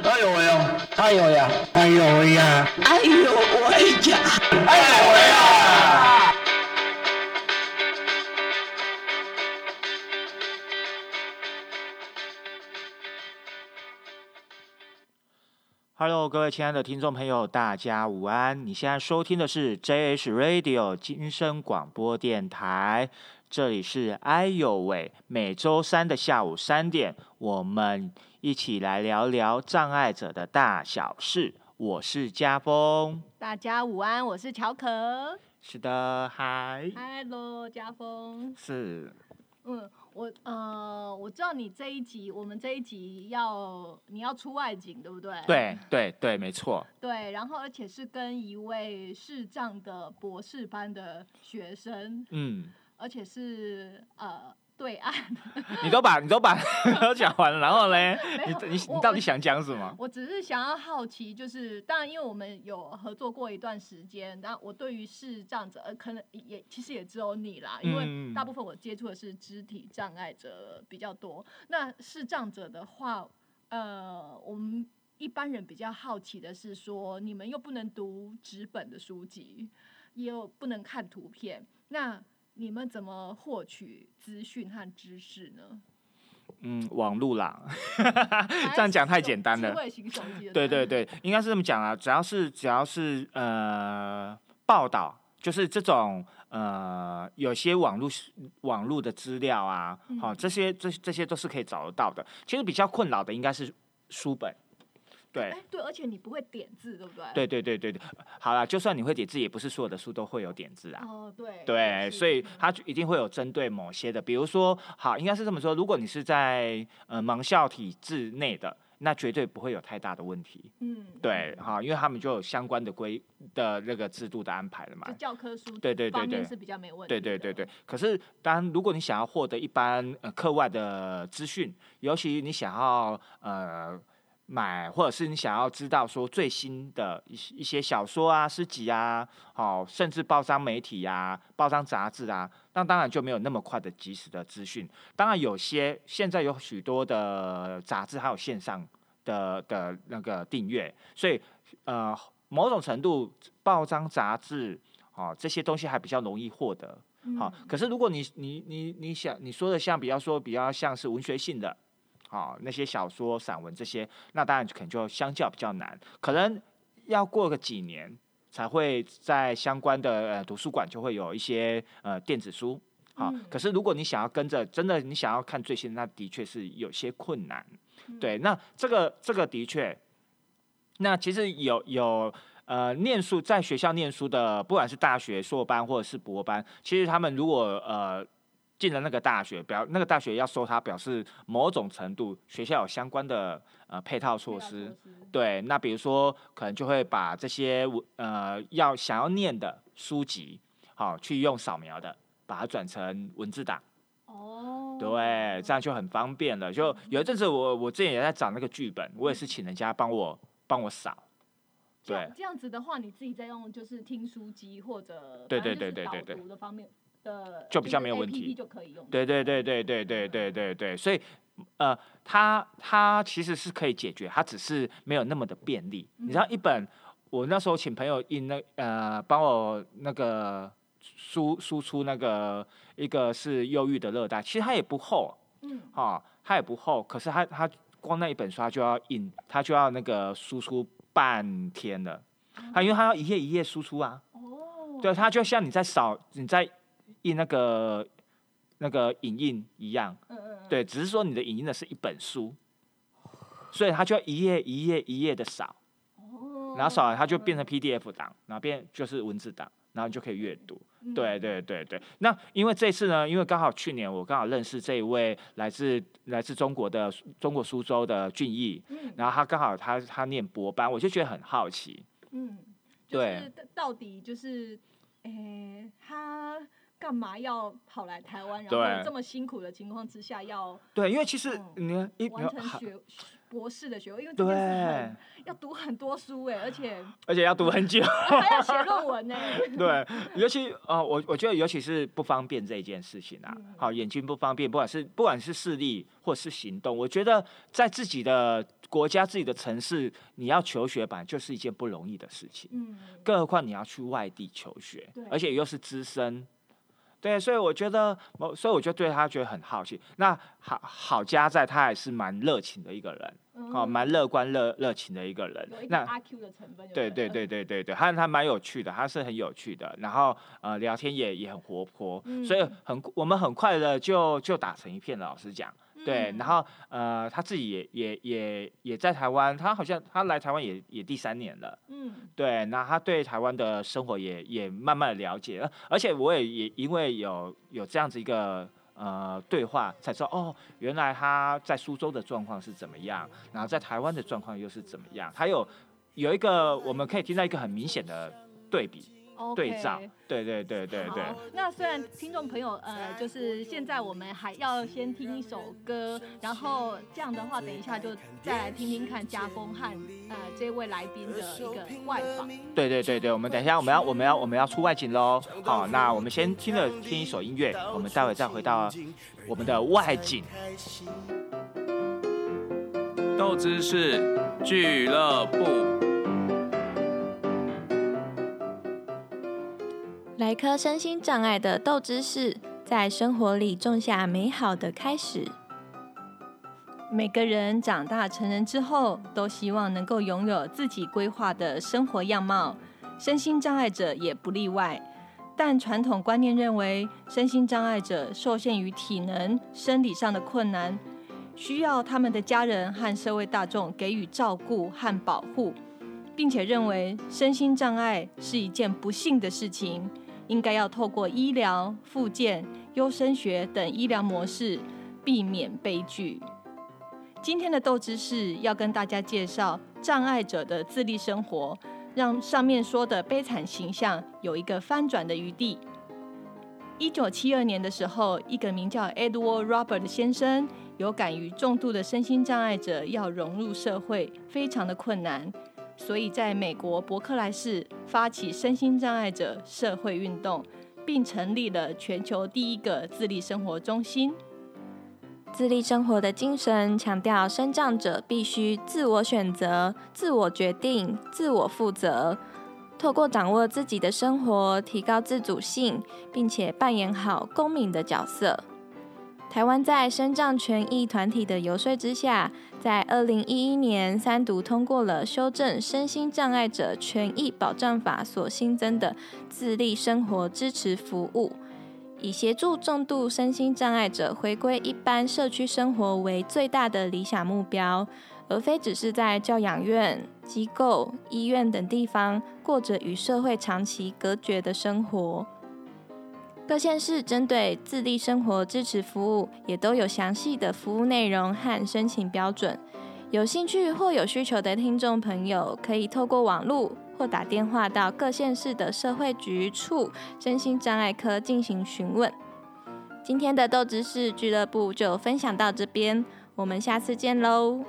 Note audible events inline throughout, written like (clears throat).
哎呦喂呀！哎呦呀！哎呦喂呀！哎呦喂呀！哎呦喂呀！Hello，各位亲爱的听众朋友，大家午安！你现在收听的是 JH Radio 金声广播电台，这里是哎呦喂，每周三的下午三点，我们一起来聊聊障碍者的大小事。我是家峰，大家午安，我是乔可。是的，嗨，Hello，家峰。是，嗯，我呃，我知道你这一集，我们这一集要你要出外景，对不对？对对对，没错，对，然后而且是跟一位视障的博士班的学生，嗯，而且是呃对岸。你都把你都把 (laughs) 都讲完了，然后嘞，你你你到底想讲什么？我只是想要好奇，就是当然，因为我们有合作过一段时间，那我对于视障者，呃，可能也其实也只有你啦，因为嗯大部分我接触的是肢体障碍者比较多。那视障者的话，呃，我们一般人比较好奇的是说，你们又不能读纸本的书籍，又不能看图片，那你们怎么获取资讯和知识呢？嗯，网路啦，(laughs) 这样讲太简单了对对对，应该是这么讲啊。只要是只要是呃报道，就是这种呃有些网络网络的资料啊，好、嗯这些这这些都是可以找得到的。其实比较困扰的应该是书本，对哎，对，而且你不会点字，对不对？。对对对对对。好了，就算你会点字，也不是所有的书都会有点字啊。哦，对。对，所以嗯它就一定会有针对某些的，比如说，好，应该是这么说，如果你是在呃盲校体制内的，那绝对不会有太大的问题。嗯，对，好，因为他们就有相关的规的那个制度的安排了嘛就。教科书对对对对是比较没问题对的。对对对，可是当然，如果你想要获得一般呃课外的资讯，尤其你想要呃买，或者是你想要知道说最新的一些一些小说啊、诗集啊，好、甚至报章媒体啊、报章杂志啊，那当然就没有那么快的及时的资讯。当然，有些现在有许多的杂志还有线上的的那个订阅，所以呃，某种程度报章杂志。哦，这些东西还比较容易获得。好、嗯可是如果你你你你想你说的像比较说比较像是文学性的，好、那些小说、散文这些，那当然可能就相较比较难，可能要过个几年才会在相关的呃图书馆就会有一些呃电子书。好、嗯可是如果你想要跟着真的你想要看最新的，那的确是有些困难。对，那这个这个的确，那其实有有呃念书在学校念书的，不管是大学硕班或者是博班，其实他们如果呃进了那个大学，表那个大学要收他，表示某种程度学校有相关的呃配套措施。对，那比如说可能就会把这些文呃要想要念的书籍，好、去用扫描的，把它转成文字档。哦，对，这样就很方便了。就有一阵子我我之前也在找那个剧本，我也是请人家帮我帮我扫。对这样子的话，你自己在用就是听书机或者对对对对对对读的方面的，就比较没有问题就可以用。对对对对对对对对对，所以呃，它它其实是可以解决，它只是没有那么的便利。你知道一本我那时候请朋友印那呃帮我那个输输出那个一个是忧郁的热带，其实它也不厚嗯，哈、它也不厚，可是它它光那一本书它就要印，它就要那个输出半天了。它因为它要一页一页输出啊，哦，对，它就像你在扫你在印那个那个影印一样，嗯嗯，嗯，对，只是说你的影印的是一本书，所以它就要一页一页一页的扫，哦，然后扫完它就变成 PDF 档，然后变就是文字档，然后你就可以阅读。嗯。对对对。对，那因为这次呢，因为刚好去年我刚好认识这一位来自来自中国的中国苏州的俊逸，嗯。然后他刚好他他念博班，我就觉得很好奇，嗯，就对。是到底就是，诶，他干嘛要跑来台湾？然后这么辛苦的情况之下，要对，因为其实嗯你看一完成学博士的学位，因为这件事对很，要读很多书哎，而且 (laughs) 而且要读很久。(laughs) 还要写论文呢。(laughs) 对，尤其呃，我我觉得尤其是不方便这一件事情啊，嗯好，眼睛不方便，不管是不管是视力或是行动，我觉得在自己的国家、自己的城市，你要求学，本来就是一件不容易的事情，嗯，更何况你要去外地求学，而且又是资深。对，所以我觉得，我所以我就对他觉得很好奇。那好好家在他还是蛮热情的一个人，哦，嗯蛮乐观、热热情的一个人那阿 Q 的成分对对，对对对对对，他他蛮有趣的，他是很有趣的，然后呃聊天也也很活泼，所以嗯很我们很快的就就打成一片了。老实讲，对，嗯。然后呃他自己也也也也在台湾，他好像他来台湾也也第三年了，嗯。对，那他对台湾的生活也也慢慢的了解，而而且我也也因为有有这样子一个呃对话，才知道哦，原来他在苏州的状况是怎么样，然后在台湾的状况又是怎么样，还有有一个我们可以听到一个很明显的对比对照 OK，对对对对对好，那虽然听众朋友，呃，就是现在我们还要先听一首歌，然后这样的话，等一下就再来听听看家峰和呃这位来宾的一个外访。对对对对，我们等一下我们要我们要我们要出外景喽，好，那我们先听了听一首音乐，我们待会再回到我们的外景。豆知识俱乐部。来颗身心障碍的豆知识，在生活里种下美好的开始。每个人长大成人之后，都希望能够拥有自己规划的生活样貌，身心障碍者也不例外。但传统观念认为，身心障碍者受限于体能、生理上的困难，需要他们的家人和社会大众给予照顾和保护，并且认为身心障碍是一件不幸的事情，应该要透过医疗、复健、优生学等医疗模式，避免悲剧。今天的豆知识要跟大家介绍障碍者的自立生活，让上面说的悲惨形象有一个翻转的余地。一九七二年的时候，一个名叫 Edward Robert 的先生有感于重度的身心障碍者要融入社会非常的困难，所以在美国伯克莱市发起身心障碍者社会运动，并成立了全球第一个自立生活中心。自立生活的精神强调，身障者必须自我选择、自我决定、自我负责。透过掌握自己的生活，提高自主性，并且扮演好公民的角色。台湾在身障权益团体的游说之下，在二零一一年三读通过了修正《身心障碍者权益保障法》所新增的自立生活支持服务。以协助重度身心障碍者回归一般社区生活为最大的理想目标，而非只是在教养院、机构、医院等地方过着与社会长期隔绝的生活。各县市针对自立生活支持服务也都有详细的服务内容和申请标准。有兴趣或有需求的听众朋友，可以透过网络或打电话到各县市的社会局处身心障碍科进行询问。今天的豆知识俱乐部就分享到这边，我们下次见喽！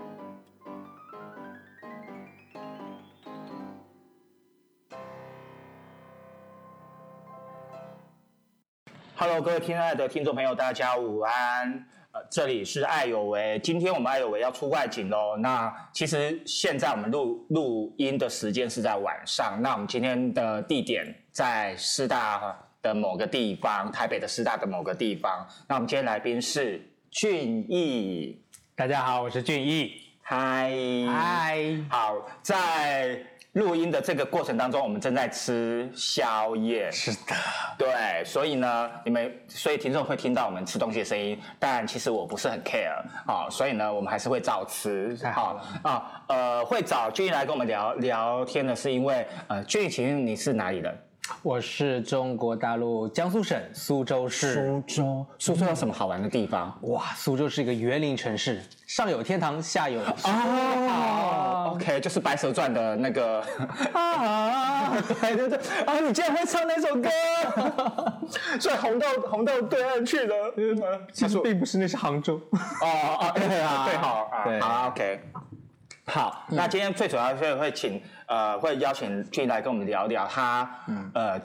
Hello，各位亲爱的听众朋友，大家午安。呃，这里是爱有为，今天我们爱有为要出外景喽。那其实现在我们录录音的时间是在晚上，那我们今天的地点在师大的某个地方，台北的师大的某个地方。那我们今天来宾是俊逸，大家好，我是俊逸。嗨嗨，好，在录音的这个过程当中，我们正在吃宵夜。是的，对，所以呢，你们所以听众会听到我们吃东西的声音，但其实我不是很 care 啊、所以呢，我们还是会照吃。太好了啊，呃，会找俊逸来跟我们聊聊天呢，是因为呃，俊逸，请问你是哪里人？我是中国大陆江苏省苏州市。苏州，苏州有什么好玩的地方？哇，苏州是一个园林城市，上有天堂，下有哦，OK，就是《白蛇传》的那个啊，对对对啊！你竟然会唱那首歌，(laughs) 所以红到红到对岸去了。其实并不是，那是杭州。哦哦，对 (laughs) 啊，对好啊，对好，OK。好，那今天最主要是会请呃，会邀请俊来跟我们聊聊他嗯呃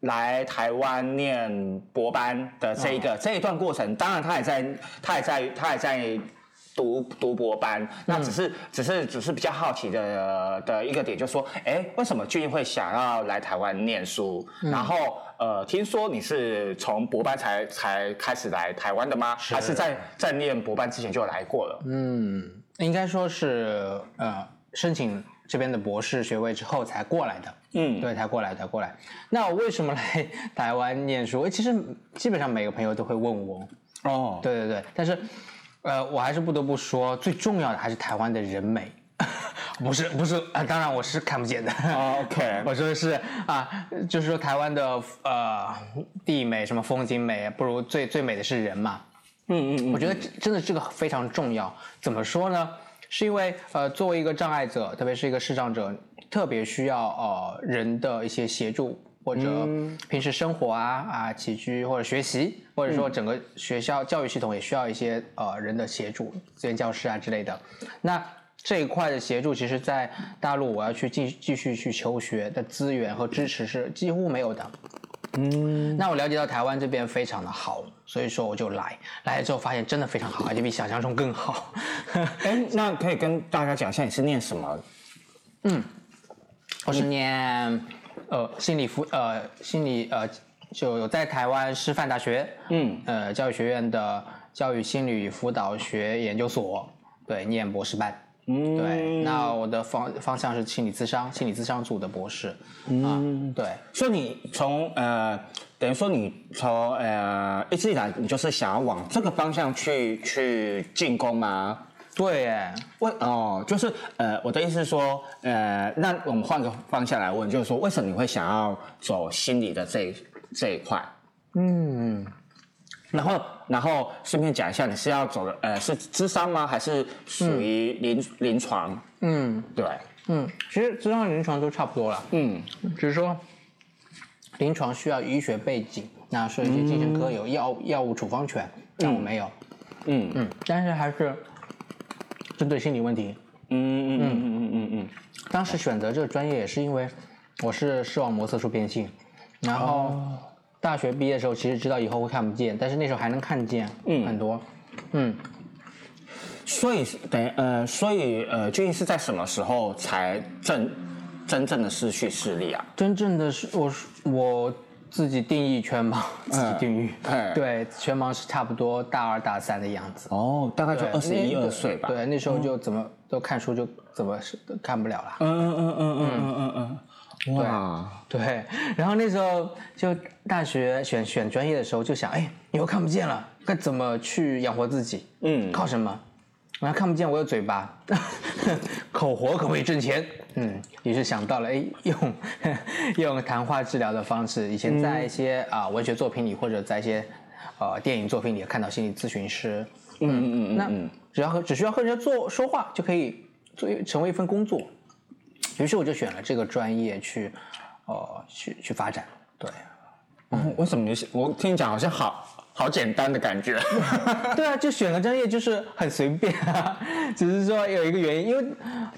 来台湾念博班的这一个、这一段过程。当然，他也在他也在他也在读读博班，那只是、只是只是比较好奇的的一个点，就是说，哎，为什么俊会想要来台湾念书？然后呃，听说你是从博班才才开始来台湾的吗？还是在在念博班之前就来过了？嗯，应该说是呃申请这边的博士学位之后才过来的。嗯，对，才过来才过来。那我为什么来 (laughs) 台湾念书？其实基本上每个朋友都会问我。哦，对对对，但是呃，我还是不得不说，最重要的还是台湾的人美。(laughs) 不是不是啊，当然我是看不见的。哦，(laughs) OK 我说的是啊，就是说台湾的呃地美什么风景美，不如最最美的是人嘛。嗯嗯嗯，我觉得真的这个非常重要。怎么说呢？是因为呃，作为一个障碍者，特别是一个视障者，特别需要呃人的一些协助，或者平时生活啊啊起居或者学习，或者说整个学校教育系统也需要一些呃人的协助，资源教师啊之类的。那这一块的协助，其实在大陆我要去继继续去求学的资源和支持是几乎没有的。嗯，那我了解到台湾这边非常的好，所以说我就来，来了之后发现真的非常好，而且比想象中更好。(laughs) 哎，那可以跟大家讲一下你是念什么？嗯我是念呃心理辅呃心理呃就有在台湾师范大学嗯呃教育学院的教育心理辅导学研究所，对，念博士班。嗯对，那我的方方向是心理咨商，心理咨商组的博士。啊，对，所以你从呃，等于说你从呃一直以来你就是想要往这个方向去去进攻吗？对耶，为哦，就是呃，我的意思是说，呃，那我们换个方向来问，就是说，为什么你会想要走心理的这一这一块？嗯，然后，然后顺便讲一下，你是要走的呃是智商吗？还是属于临、临床？嗯对，嗯，其实智商临床都差不多了。嗯只是说临床需要医学背景，那是一些精神科有药、药物处方权，但我没有。嗯嗯嗯，但是还是针对心理问题。嗯嗯嗯嗯嗯嗯当时选择这个专业也是因为我是视网膜色素变性，然后大学毕业的时候其实知道以后会看不见，但是那时候还能看见嗯很多。嗯，所以等于呃，所以呃，究竟是在什么时候才正真正的失去视力啊？真正的是我是我自己定义全盲，自己定义。哎对，全盲是差不多大二大三的样子。哦，大概就二十一二岁吧。对，那时候就怎么都看书就怎么是看不了了。嗯嗯嗯嗯嗯嗯嗯嗯，哇，对，然后那时候就大学选选专业的时候就想，哎，以后看不见了，该怎么去养活自己？嗯靠什么？然后看不见，我有嘴巴，(laughs) 口活可不可以挣钱？嗯，于是想到了，哎，用 (laughs) 用谈话治疗的方式。以前在一些啊、文学作品里，或者在一些呃电影作品里看到心理咨询师，嗯嗯嗯那嗯只要和只需要和人家做说话就可以做成为一份工作。于是我就选了这个专业去，呃，去去发展。对，嗯，为什么你是我听你讲好像好好简单的感觉？(laughs) 对啊，就选个专业就是很随便啊，(laughs) 只是说有一个原因，因为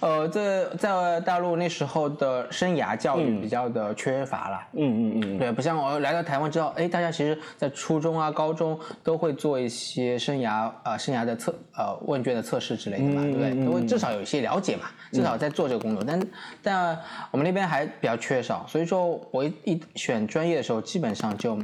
呃，在在大陆那时候的生涯教育比较的缺乏了。嗯嗯嗯对，不像我来到台湾之后，哎，大家其实，在初中啊、高中都会做一些生涯呃生涯的测呃问卷的测试之类的嘛，对不对？都会至少有一些了解嘛，至少在做这个工作。但但我们那边还比较缺少，所以说我一一选专业的时候，基本上就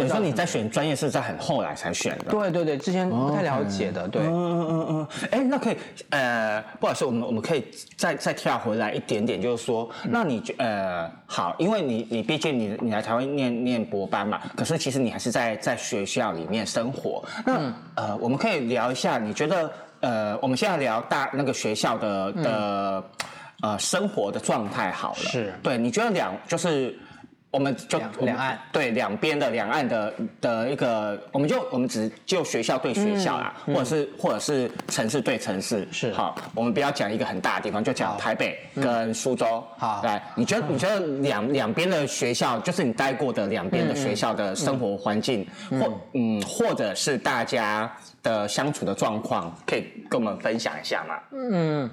等于说你在选专业是在很后来才选的。对对对，之前不太了解的，对。嗯嗯嗯嗯，哎，那可以，呃，不好意思，我们我们可以再再跳回来一点点，就是说，那你觉呃好，因为你你毕竟你你来台湾念念博班嘛，可是其实你还是在在学校里面生活，那、呃，我们可以聊一下，你觉得呃，我们现在聊大那个学校的的、呃生活的状态好了，是。对，你觉得两就是。我们就两岸。对两边的两岸的的一个，我们就我们只就学校对学校啦，或者是或者是城市对城市，是。好，我们不要讲一个很大的地方，就讲台北跟苏州。好。来，你觉得你觉得两两边的学校，就是你待过的两边的学校的生活环境，或嗯，或者是大家的相处的状况，可以跟我们分享一下吗？嗯，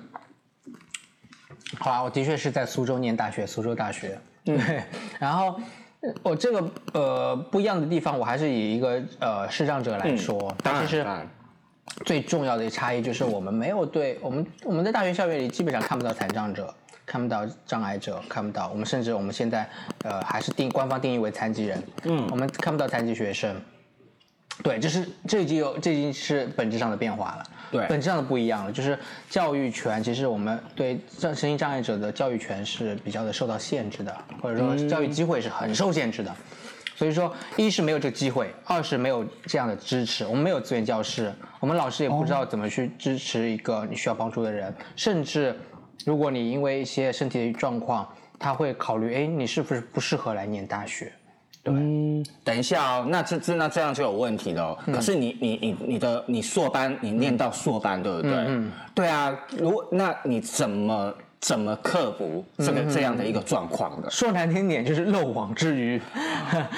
好啊，我的确是在苏州念大学，苏州大学。对，然后呃我这个呃不一样的地方，我还是以一个呃视障者来说，当然其实最重要的差异就是我们没有对我们我们在大学校园里基本上看不到残障者，看不到障碍者，看不到我们甚至我们现在呃还是定官方定义为残疾人，嗯，我们看不到残疾学生。对，这是这已经有这已经是本质上的变化了，对本质上的不一样了。就是教育权，其实我们对障身心障碍者的教育权是比较的受到限制的，或者说教育机会是很受限制的。所以说，一是没有这个机会，二是没有这样的支持。我们没有资源教室，我们老师也不知道怎么去支持一个你需要帮助的人。甚至，如果你因为一些身体的状况，他会考虑，哎，你是不是不适合来念大学？嗯，等一下哦，那这这那这样就有问题了哦。可是你你你你的你硕班，你念到硕班，对不对？嗯，对啊。如果那你怎么怎么克服这个这样的一个状况的？说难听点就是漏网之鱼，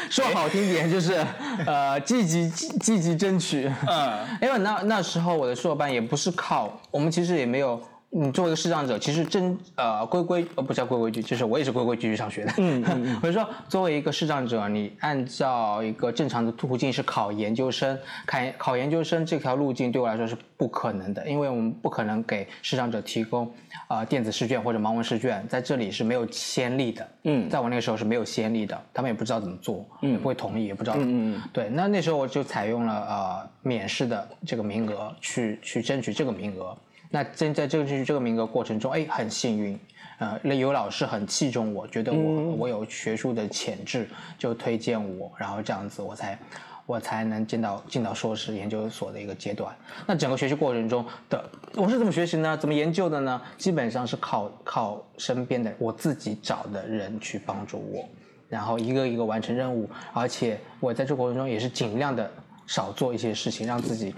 说好听点就是呃积极积极争取。嗯，因为那那时候我的硕班也不是靠我们，其实也没有。你作为一个视障者，其实真呃规规呃不叫规规矩，就是我也是规规矩矩上学的。嗯嗯。(laughs) 或者说，作为一个视障者，你按照一个正常的途径是考研究生，考考研究生这条路径对我来说是不可能的，因为我们不可能给视障者提供啊、电子试卷或者盲文试卷，在这里是没有先例的。嗯在我那个时候是没有先例的，他们也不知道怎么做，也不会同意，也不知道。嗯嗯对，那那时候我就采用了呃免试的这个名额去去争取这个名额。那真在这个就是这个名额过程中，哎，很幸运，呃，那有老师很器重我，觉得我、我有学术的潜质，就推荐我，然后这样子我才我才能进到进到硕士研究所的一个阶段。那整个学习过程中的我是怎么学习呢？怎么研究的呢？基本上是靠靠身边的我自己找的人去帮助我。然后一个一个完成任务，而且我在这过程中也是尽量的少做一些事情，让自己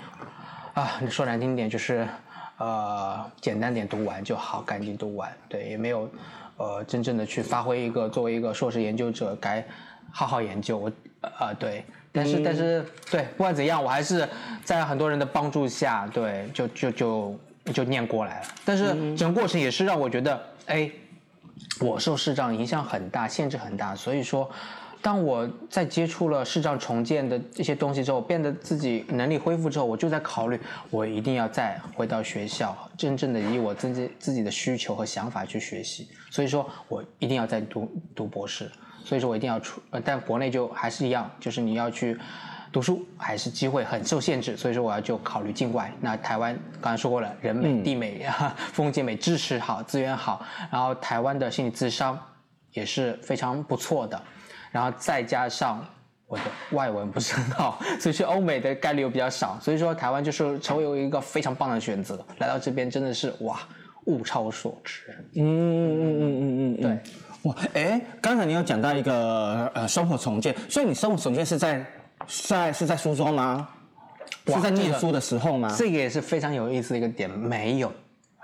啊，你说难听点就是呃简单点读完就好，赶紧读完，对，也没有呃真正的去发挥一个作为一个硕士研究者该好好研究，我啊、呃对，但是、但是对，不管怎样，我还是在很多人的帮助下，对，就就就就念过来了，但是整个过程也是让我觉得，哎。我受视障影响很大，限制很大，所以说，当我在接触了视障重建的这些东西之后，变得自己能力恢复之后，我就在考虑，我一定要再回到学校，真正的以我自己自己的需求和想法去学习。所以说我一定要再读读博士，所以说我一定要出，呃，但国内就还是一样，就是你要去。读书还是机会很受限制，所以说我要就考虑境外。那台湾刚才说过了，人美地美，风景美，支持好，资源好，然后台湾的心理智商也是非常不错的，然后再加上我的外文不是很好，所以去欧美的概率又比较少，所以说台湾就是成为一个非常棒的选择。来到这边真的是哇，物超所值。嗯嗯嗯嗯嗯嗯，对。哇，哎，刚才你有讲到一个呃生活重建，所以你生活重建是在在是在苏州吗？是在念书的时候吗？这个也是非常有意思的一个点，没有，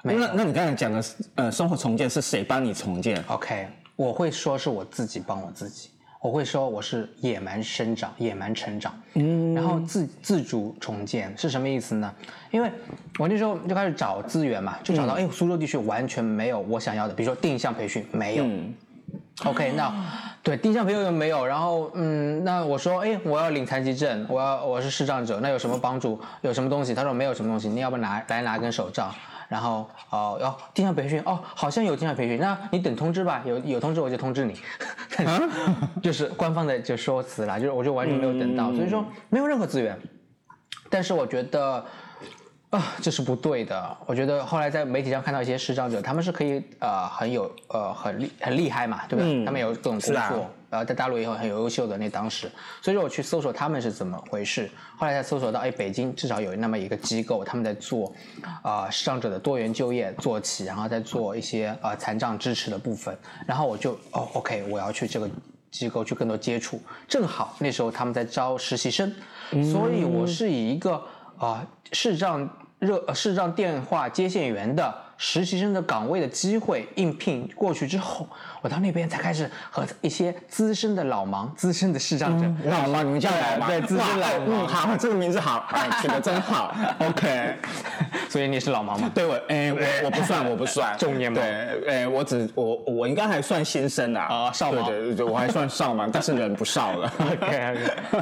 没有那那你刚才讲的呃生活重建是谁帮你重建？OK，我会说是我自己帮我自己，我会说我是野蛮生长、野蛮成长，嗯，然后自自主重建是什么意思呢？因为我那时候就开始找资源嘛，就找到哎、苏州地区完全没有我想要的，比如说定向培训没有。嗯 OK，那对定向培训又没有，然后嗯，那我说，哎，我要领残疾证，我要我是视障者，那有什么帮助？有什么东西？他说没有什么东西，你要不拿来拿根手杖？然后哦，要定向培训哦，好像有定向培训，那你等通知吧，有有通知我就通知你，但是 (laughs) 就是官方的就说辞啦，就是我就完全没有等到，所以说没有任何资源，但是我觉得。啊，这是不对的。我觉得后来在媒体上看到一些视障者，他们是可以呃很有呃很厉很厉害嘛，对吧？嗯他们有各种工作，然后在大陆也很很有优秀的那当时，所以说我去搜索他们是怎么回事，后来才搜索到，哎，北京至少有那么一个机构，他们在做啊、呃视障者的多元就业做起，然后再做一些呃残障支持的部分，然后我就哦，OK，我要去这个机构去更多接触，正好那时候他们在招实习生，所以我是以一个啊、视障热呃视障电话接线员的实习生的岗位的机会应聘过去之后，我到那边才开始和一些资深的老盲、资深的视障者，老盲，你们叫老盲，对资深老盲，好，这个名字好，哎，取得真好，OK。(laughs) 所以你是老盲吗？对我，哎，我我不算，我不算 (laughs) 中年盲对，哎，我只我我应该还算新生啊，啊少盲对对对，我还算少盲，但是人不少了。(laughs) OK，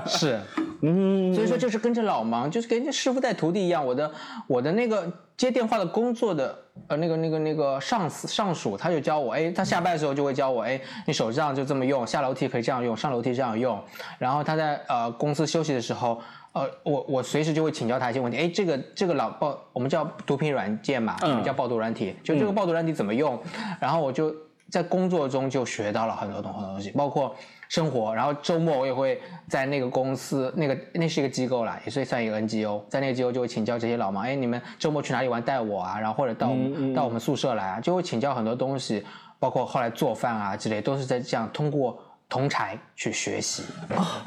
是，嗯，所以说就是跟着老盲，就是跟着师傅带徒弟一样。我的我的那个接电话的工作的呃那个那个那个上司上属，他就教我，哎，他下班的时候就会教我，哎，你手这样就这么用，下楼梯可以这样用，上楼梯这样用。然后他在呃公司休息的时候。呃，我我随时就会请教他一些问题。哎，这个这个老报我们叫毒品软件嘛，我们叫暴毒软体，就这个暴毒软体怎么用？然后我就在工作中就学到了很多东很多东西，包括生活。然后周末我也会在那个公司，那个那是一个机构啦，也是算一个 NGO，在那个机构就会请教这些老盲，哎，你们周末去哪里玩带我啊？然后或者到我们、到我们宿舍来啊，就会请教很多东西，包括后来做饭啊之类，都是在这样通过同柴去学习。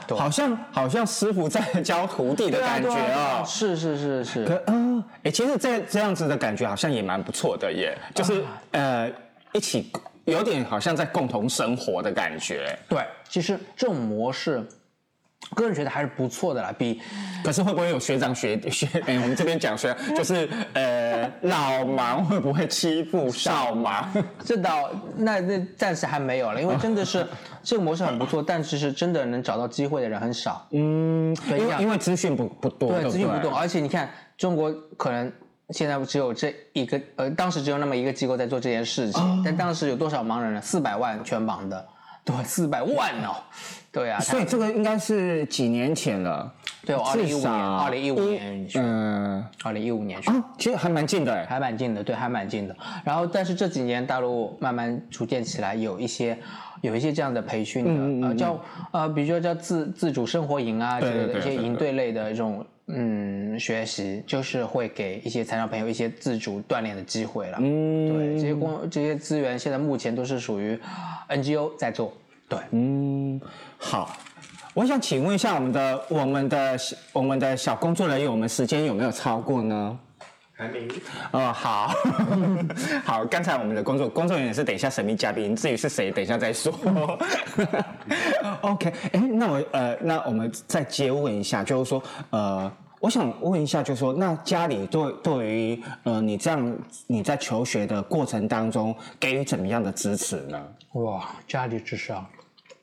对好像好像师傅在教徒弟的感觉对啊。是是是是。可啊，哎，其实这这样子的感觉好像也蛮不错的耶，就是呃，一起有点好像在共同生活的感觉。对，其实这种模式，个人觉得还是不错的啦，比可是会不会有学长学学？哎，我们这边讲学就是呃，老盲会不会欺负少盲？(laughs) 这倒那那暂时还没有了，因为真的是 (laughs) 这个模式很不错，但是是真的能找到机会的人很少。嗯，对因为因为资讯不不多，对，对，资讯不多，而且你看中国可能。现在只有这一个，呃，当时只有那么一个机构在做这件事情，但当时有多少盲人呢？四百万全盲的，对，四百万哦，对啊，所以这个应该是几年前了。对，二零一五年，二零一五年，嗯二零一五年去，啊，其实还蛮近的哎。还蛮近的，对，还蛮近的。然后，但是这几年大陆慢慢逐渐起来，有一些有一些这样的培训的，嗯呃，叫呃，比如说叫自自主生活营啊之类的一些营队类的这种嗯学习，就是会给一些残障朋友一些自主锻炼的机会了。嗯，对，这些工这些资源现在目前都是属于 NGO 在做。对，嗯，好。我想请问一下我们的我们的我们的小工作人员，我们时间有没有超过呢？还没哦，好，(laughs) 好，刚才我们的工作工作人员是等一下神秘嘉宾，至于是谁，等一下再说。(laughs) OK，哎，那我呃，那我们再接问一下，就是说呃。我想问一下，就是说，那家里对对于呃你这样你在求学的过程当中，给予怎么样的支持呢？哇，家里支持啊，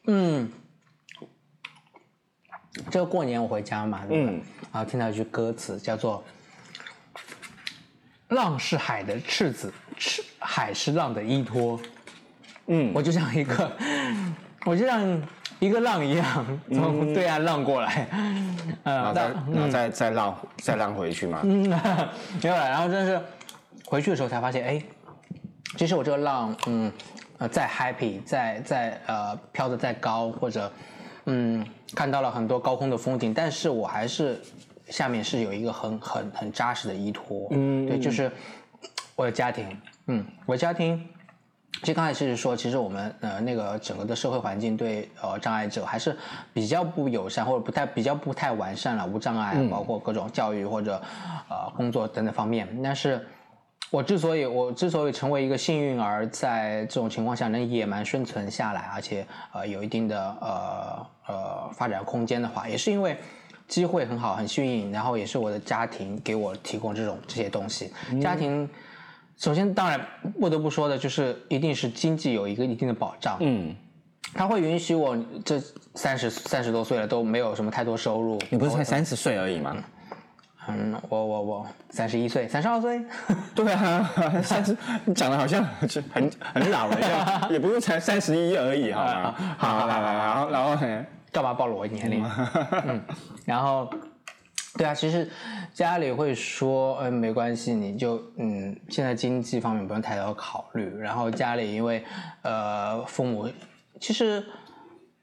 嗯，这个过年我回家嘛，对吧？嗯然后听到一句歌词叫做“浪是海的赤子，赤海是浪的依托”，嗯，我就像一个，我就像一个浪一样从对岸浪过来，(laughs) 呃，然后然后再再浪再浪回去嘛。嗯，(laughs) 没有了。然后真是回去的时候才发现，哎，其实我这个浪，嗯，呃，再 happy，再再呃飘得再高，或者嗯看到了很多高空的风景，但是我还是下面是有一个很很很扎实的依托。嗯对，就是我的家庭，嗯，我的家庭。其实刚才其实说，其实我们呃那个整个的社会环境对呃障碍者还是比较不友善，或者不太比较不太完善了，无障碍啊，包括各种教育或者呃工作等等方面。但是我之所以我之所以成为一个幸运儿，在这种情况下能野蛮生存下来，而且呃有一定的呃呃发展空间的话，也是因为机会很好，很幸运，然后也是我的家庭给我提供这种这些东西。家庭首先当然不得不说的就是，一定是经济有一个一定的保障。嗯，他会允许我这三十三十多岁了都没有什么太多收入。你不是才三十岁而已吗？嗯，我我我三十一岁，三十二岁。(laughs) 对啊，三十，你讲的好像很很老了一样，(laughs) 也不用才三十一而已，好吗？好，来来，然后然后嘿，干嘛暴露我年龄？嗯，然后，对啊，其实家里会说，嗯，没关系，你就嗯，现在经济方面不用太多考虑。然后家里因为呃父母其实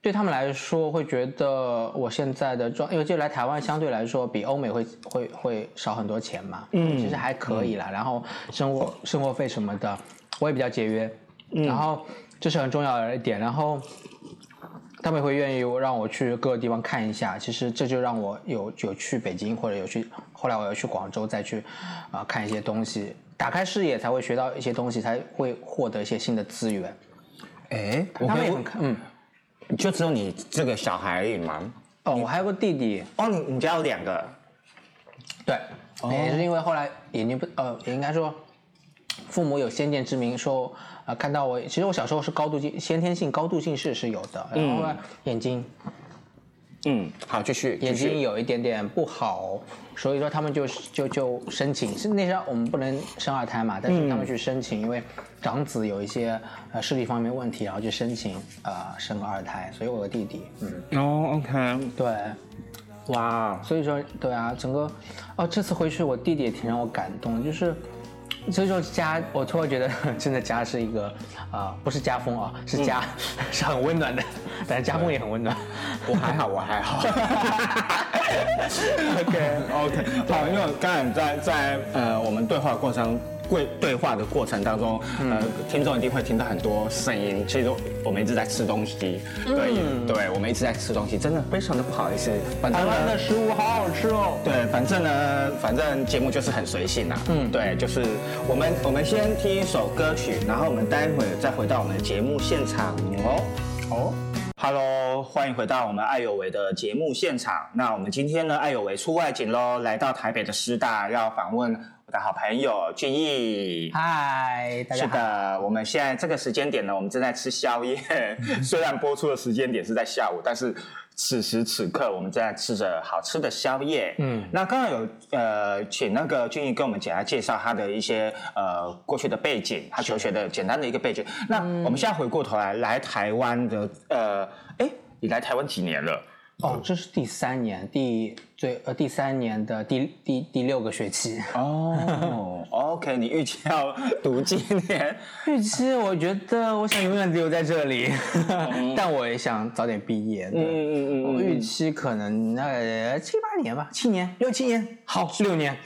对他们来说会觉得我现在的状，因为就来台湾相对来说比欧美会会会少很多钱嘛，嗯，其实还可以啦。然后生活生活费什么的我也比较节约，然后这是很重要的一点。然后他们也会愿意让我去各个地方看一下，其实这就让我有有去北京或者有去，后来我要去广州再去啊、看一些东西，打开视野才会学到一些东西，才会获得一些新的资源。哎，我他们也很看，嗯，就只有你这个小孩而已吗？哦，我还有个弟弟，哦，你你家有两个，对，也是因为后来眼睛不，呃，也应该说父母有先见之明，说呃看到我，其实我小时候是高度近先天性高度近视是有的，然后眼睛嗯，好，继续，眼睛有一点点不好，所以说他们就就就申请，是那时候我们不能生二胎嘛，但是他们去申请，因为长子有一些呃视力方面问题，然后去申请呃生个二胎，所以我有个弟弟，嗯，哦，OK，对，哇，所以说对啊，整个哦这次回去我弟弟也挺让我感动的，就是。所以说家，我突然觉得真的家是一个啊、不是家风啊，是家、(laughs) 是很温暖的，但是家风也很温暖。我还好，我还好。(laughs) (laughs) OK OK，好，因为刚才在在呃我们对话过程对对话的过程当中，呃，听众一定会听到很多声音。其实我们一直在吃东西，对、对，我们一直在吃东西，真的非常的不好意思。反正台湾的食物好好吃哦。对，反正呢，反正节目就是很随性啦。嗯，对，就是我们我们先听一首歌曲，然后我们待会再回到我们的节目现场哦。哦。Hello，欢迎回到我们爱有为的节目现场。那我们今天呢，爱有为出外景喽，来到台北的师大，要访问我的好朋友俊逸。嗨，大家好。是的，我们现在这个时间点呢，我们正在吃宵夜。(laughs) 虽然播出的时间点是在下午，但是此时此刻我们正在吃着好吃的宵夜。嗯，那刚刚有呃，请那个俊逸跟我们简单介绍他的一些呃过去的背景，他求学的简单的一个背景。那我们现在回过头来，来台湾的呃，哎，你来台湾几年了？哦，这是第三年，第最呃第三年的第第第六个学期。哦，(laughs) OK，你预期要读几年？预期我觉得我想永远留在这里，(laughs) 但我也想早点毕业。嗯嗯嗯嗯我预期可能呃七八年吧，七年六七年，好六年。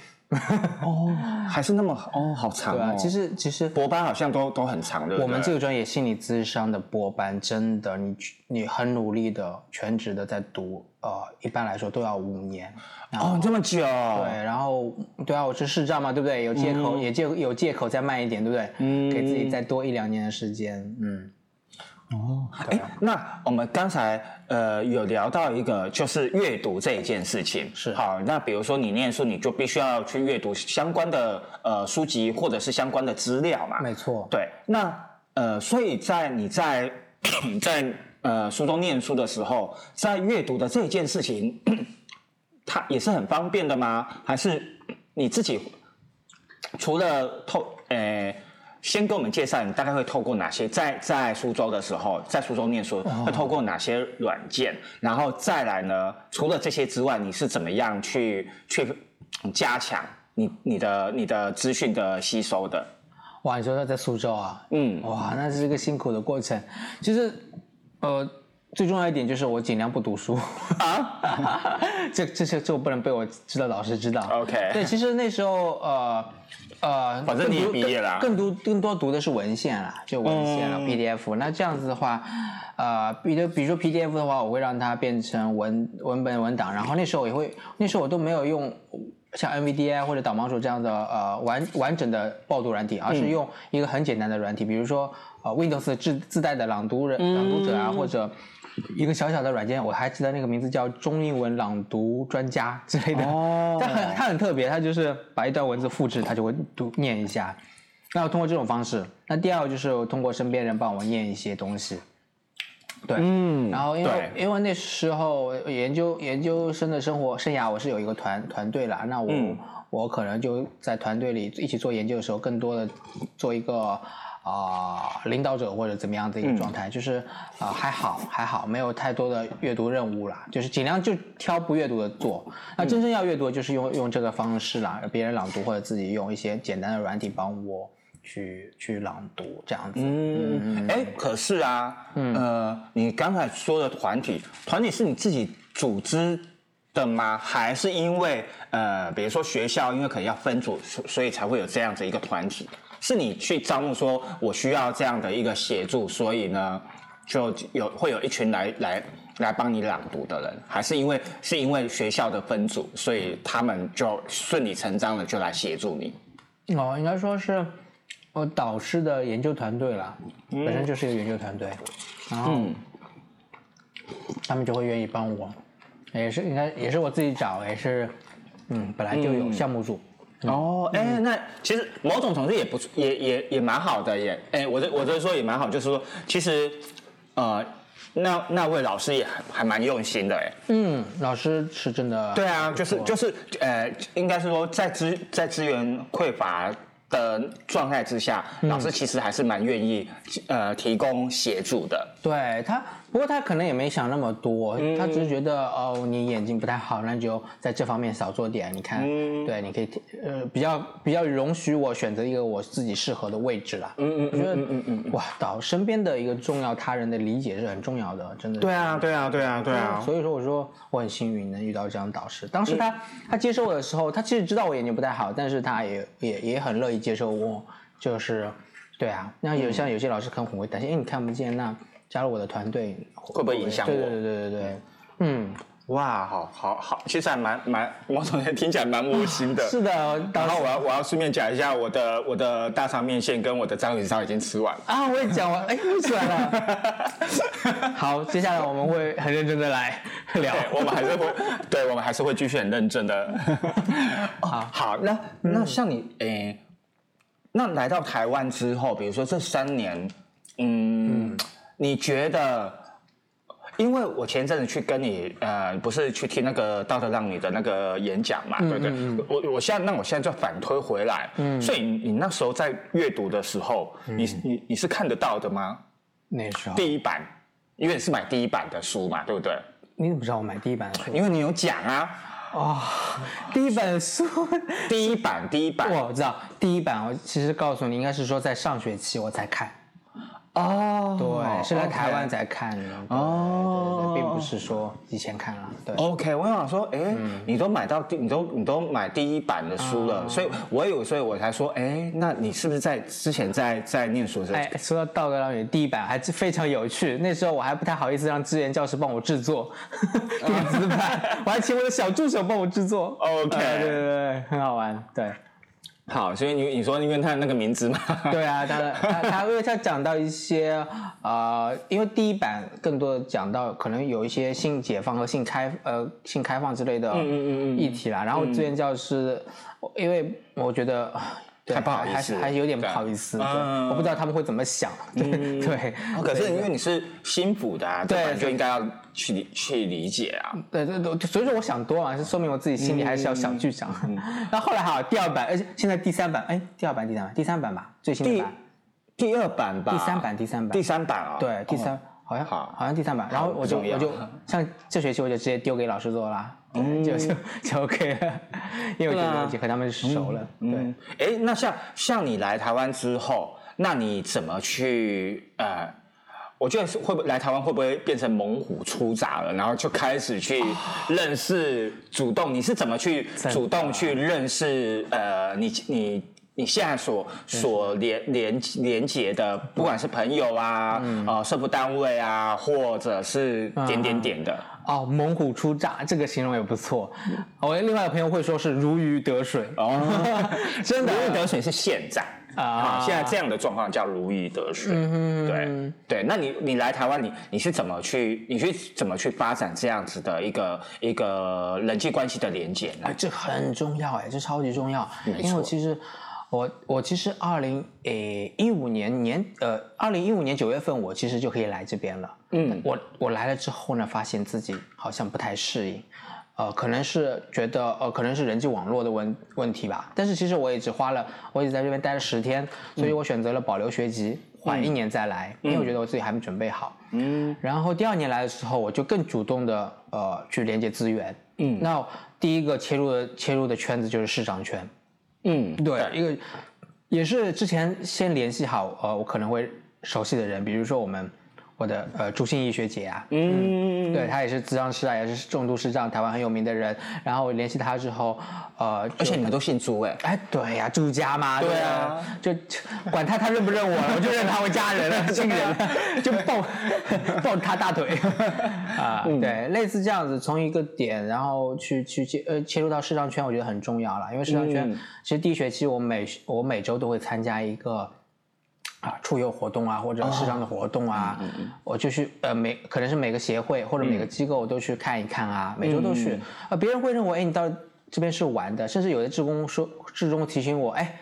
哦，(laughs) 还是那么哦，好长哦。对啊，其实其实博班好像都都很长的。我们这个专业心理咨商的博班，真的你你很努力的全职的在读，呃，一般来说都要五年。哦这么久。对，然后对啊，我是视障嘛，对不对？有借口，也借有借口再慢一点，对不对？嗯给自己再多一两年的时间，嗯。哎，那我们刚才呃有聊到一个就是阅读这一件事情，是好。那比如说你念书，你就必须要去阅读相关的呃书籍或者是相关的资料嘛。没错，对，那呃，所以在你在 (clears throat) 在呃书中念书的时候，在阅读的这件事情，它也是很方便的吗？还是你自己除了透呃？先跟我们介绍，你大概会透过哪些在在苏州的时候，在苏州念书会透过哪些软件？然后再来呢？除了这些之外，你是怎么样去去加强你你的你的资讯的吸收的？哇，你说他在苏州啊？嗯哇，那是一个辛苦的过程。其实，呃，最重要一点就是我尽量不读书啊。(laughs) 这这些这我不能被我知道老师知道。OK 对，其实那时候呃呃，反正你也毕业了啊更多更多读的是文献啦，就文献了、嗯 PDF。那这样子的话，呃，比如比如说 PDF 的话，我会让它变成文文本文档，然后那时候也会，那时候我都没有用。像 NVDA 或者导盲鼠这样的呃完完整的报读软体，而是用一个很简单的软体，比如说呃 Windows 自自带的朗读人、朗读者啊，或者一个小小的软件，我还记得那个名字叫中英文朗读专家之类的。(laughs) 哦但很它很特别，它就是把一段文字复制，它就会读念一下。那我通过这种方式，那第二个就是我通过身边人帮我念一些东西。对，嗯然后因为因为那时候研究研究生的生活生涯，我是有一个团团队了，那我、嗯我可能就在团队里一起做研究的时候，更多的做一个啊、领导者或者怎么样的一个状态，就是啊、还好还好，没有太多的阅读任务啦，就是尽量就挑不阅读的做。那真正要阅读，就是用用这个方式啦，别人朗读或者自己用一些简单的软体帮我去去朗读这样子。嗯，哎，可是啊，呃，你刚才说的团体，团体是你自己组织的吗？还是因为呃，比如说学校因为可能要分组，所所以才会有这样子一个团体？是你去招募说我需要这样的一个协助，所以呢，就有会有一群来来来帮你朗读的人，还是因为是因为学校的分组，所以他们就顺理成章的就来协助你？哦，应该说是，我导师的研究团队啦，本身就是一个研究团队，然后嗯。他们就会愿意帮我，也是应该也是我自己找，也是嗯本来就有嗯。项目组，哦，哎、那其实某种程度也不错也也也蛮好的耶。哎、我这我这说也蛮好，就是说，其实呃，那那位老师也还还蛮用心的哎。嗯，老师是真的对啊，就是就是呃，应该是说在资在资源匮乏的状态之下，老师其实还是蛮愿意呃提供协助的。对他，不过他可能也没想那么多，嗯他只是觉得哦，你眼睛不太好，那就在这方面少做点。你看，嗯对，你可以呃比较比较容许我选择一个我自己适合的位置啦。嗯嗯，我觉得嗯嗯哇，导身边的一个重要他人的理解是很重要的，真的。对啊，对啊，对啊，对啊。所以说我说我很幸运能遇到这样的导师。当时他、他接受我的时候，他其实知道我眼睛不太好，但是他也也也很乐意接受我，就是对啊。那有像有些老师可能很会担心，哎，你看不见，那加入我的团队会不会影响我对对对对对对，嗯，哇，好好好，其实还蛮蛮，某种程度听起来蛮窝心的。(laughs) 是的，然后我要我要顺便讲一下，我的我的大肠面线跟我的章鱼烧已经吃完了。啊，我也讲完，哎，又吃完了。(laughs) 好，接下来我们会很认真的来聊，。我们还是会，对我们还是会继续很认真的。(laughs) 好，好，那那像你，诶、那来到台湾之后，比如说这三年，嗯，你觉得？因为我前阵子去跟你，呃，不是去听那个道德让你的那个演讲嘛，对不对？我我现在那我现在就反推回来，所以你你那时候在阅读的时候，你你你是看得到的吗？那时候，第一版，因为你是买第一版的书嘛，对不对？你怎么知道我买第一版的书？因为你有讲啊，哦，第一本书，第一版，第一版我知道第一版，我其实告诉你，应该是说在上学期我才看，哦对，是来台湾才看的，哦并不是说以前看了，对。OK，我想说，哎、你都买到第，你都你都买第一版的书了，所以我有，所以我才说，哎、那你是不是在之前在在念书的时候？哎，说到道德让你第一版还是非常有趣，那时候我还不太好意思让志愿教师帮我制作 (laughs) 电子版，我还请我的小助手帮我制作。OK 呃对对对，很好玩，对。好，所以你你说因为他的那个名字嘛，对啊，他的他他因为他讲到一些呃，因为第一版更多的讲到可能有一些性解放和性开呃性开放之类的议题啦，然后志愿教师，因为我觉得。对太不好意思还是还有点不好意思，嗯。我不知道他们会怎么想，对 (laughs) 可是因为你是新补的啊，对就应该要去理去理解啊。对对对，所以说我想多了，是说明我自己心里还是要想剧场。(laughs) 那后来哈，第二版，而且现在第三版，哎，第二版、第三版，第三版吧，最新的版，第二版吧，第三版，第三版，第三版啊、对，第三、好像好。好像第三版，然后我就我就像这学期我就直接丢给老师做啦，嗯对 (laughs) 就 (laughs) 就就 OK 了，因为我觉得已经和他们熟了，对嗯，哎，那像像你来台湾之后，那你怎么去呃？我觉得是会不会来台湾会不会变成猛虎出闸了？然后就开始去认识，主动你是怎么去主动去认识呃你你你现在所所连连连接的，不管是朋友啊、呃社福单位啊，或者是点点点的。哦，猛虎出闸这个形容也不错，我另外的朋友会说是如鱼得水，哦 (laughs) (laughs) 真的如鱼得水是现在啊啊，现在这样的状况叫如鱼得水。对对，那你你来台湾，你你是怎么去你去怎么去发展这样子的一个一个人际关系的连接呢哎，？这很重要哎，这超级重要，因为我其实我我其实二零诶一五年年呃二零一五年九月份我其实就可以来这边了，嗯。我我来了之后呢，发现自己好像不太适应，呃，可能是觉得呃可能是人际网络的问问题吧，但是其实我也只花了我也在这边待了十天，所以我选择了保留学籍，缓一年再来，因为我觉得我自己还没准备好，嗯。然后第二年来的时候，我就更主动的呃去连接资源。嗯。那第一个切入的切入的圈子就是市场圈，嗯，对，一个也是之前先联系好呃我可能会熟悉的人，比如说我们我的呃朱心怡学姐啊，嗯对她也是资商师啊，也是重度视障，台湾很有名的人。然后我联系她之后，呃，而且你们都姓朱哎。哎，对呀、朱家嘛，对对啊。就就管他他认不认我了，我就认他为家人了，亲人了，就抱 (laughs) 抱他大腿。(laughs) 啊，对，类似这样子，从一个点，然后去去切呃切入到视障圈，我觉得很重要了，因为视障圈、嗯。其实第一学期我每我每周都会参加一个啊出游活动啊，或者适当的活动哦啊，我就去呃每可能是每个协会或者每个机构都去看一看啊，每周都去。呃，别人会认为哎你到这边是玩的，甚至有的职工说志工提醒我哎。